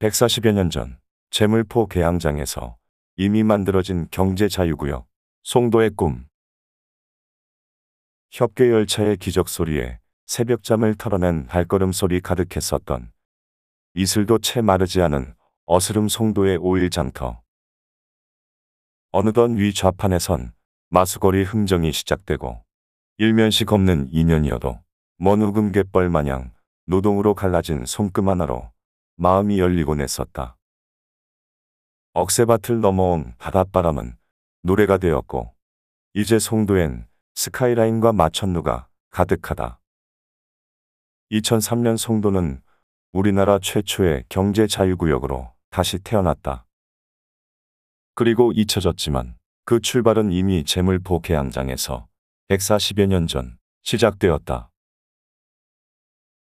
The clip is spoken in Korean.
140여 년전 재물포 개항장에서 이미 만들어진 경제자유구역 송도의 꿈. 협계 열차의 기적 소리에 새벽잠을 털어낸 발걸음 소리 가득했었던 이슬도 채 마르지 않은 어스름 송도의 오일 장터. 어느덧 위 좌판에선 마수거리 흥정이 시작되고 일면식 없는 인연이어도 먼 우금갯벌 마냥 노동으로 갈라진 손금 하나로 마음이 열리곤 했었다. 억새밭을 넘어온 바닷바람은 노래가 되었고 이제 송도엔 스카이라인과 마천루가 가득하다. 2003년 송도는 우리나라 최초의 경제 자유구역으로 다시 태어났다. 그리고 잊혀졌지만 그 출발은 이미 재물포 개항장에서 140여 년 전 시작되었다.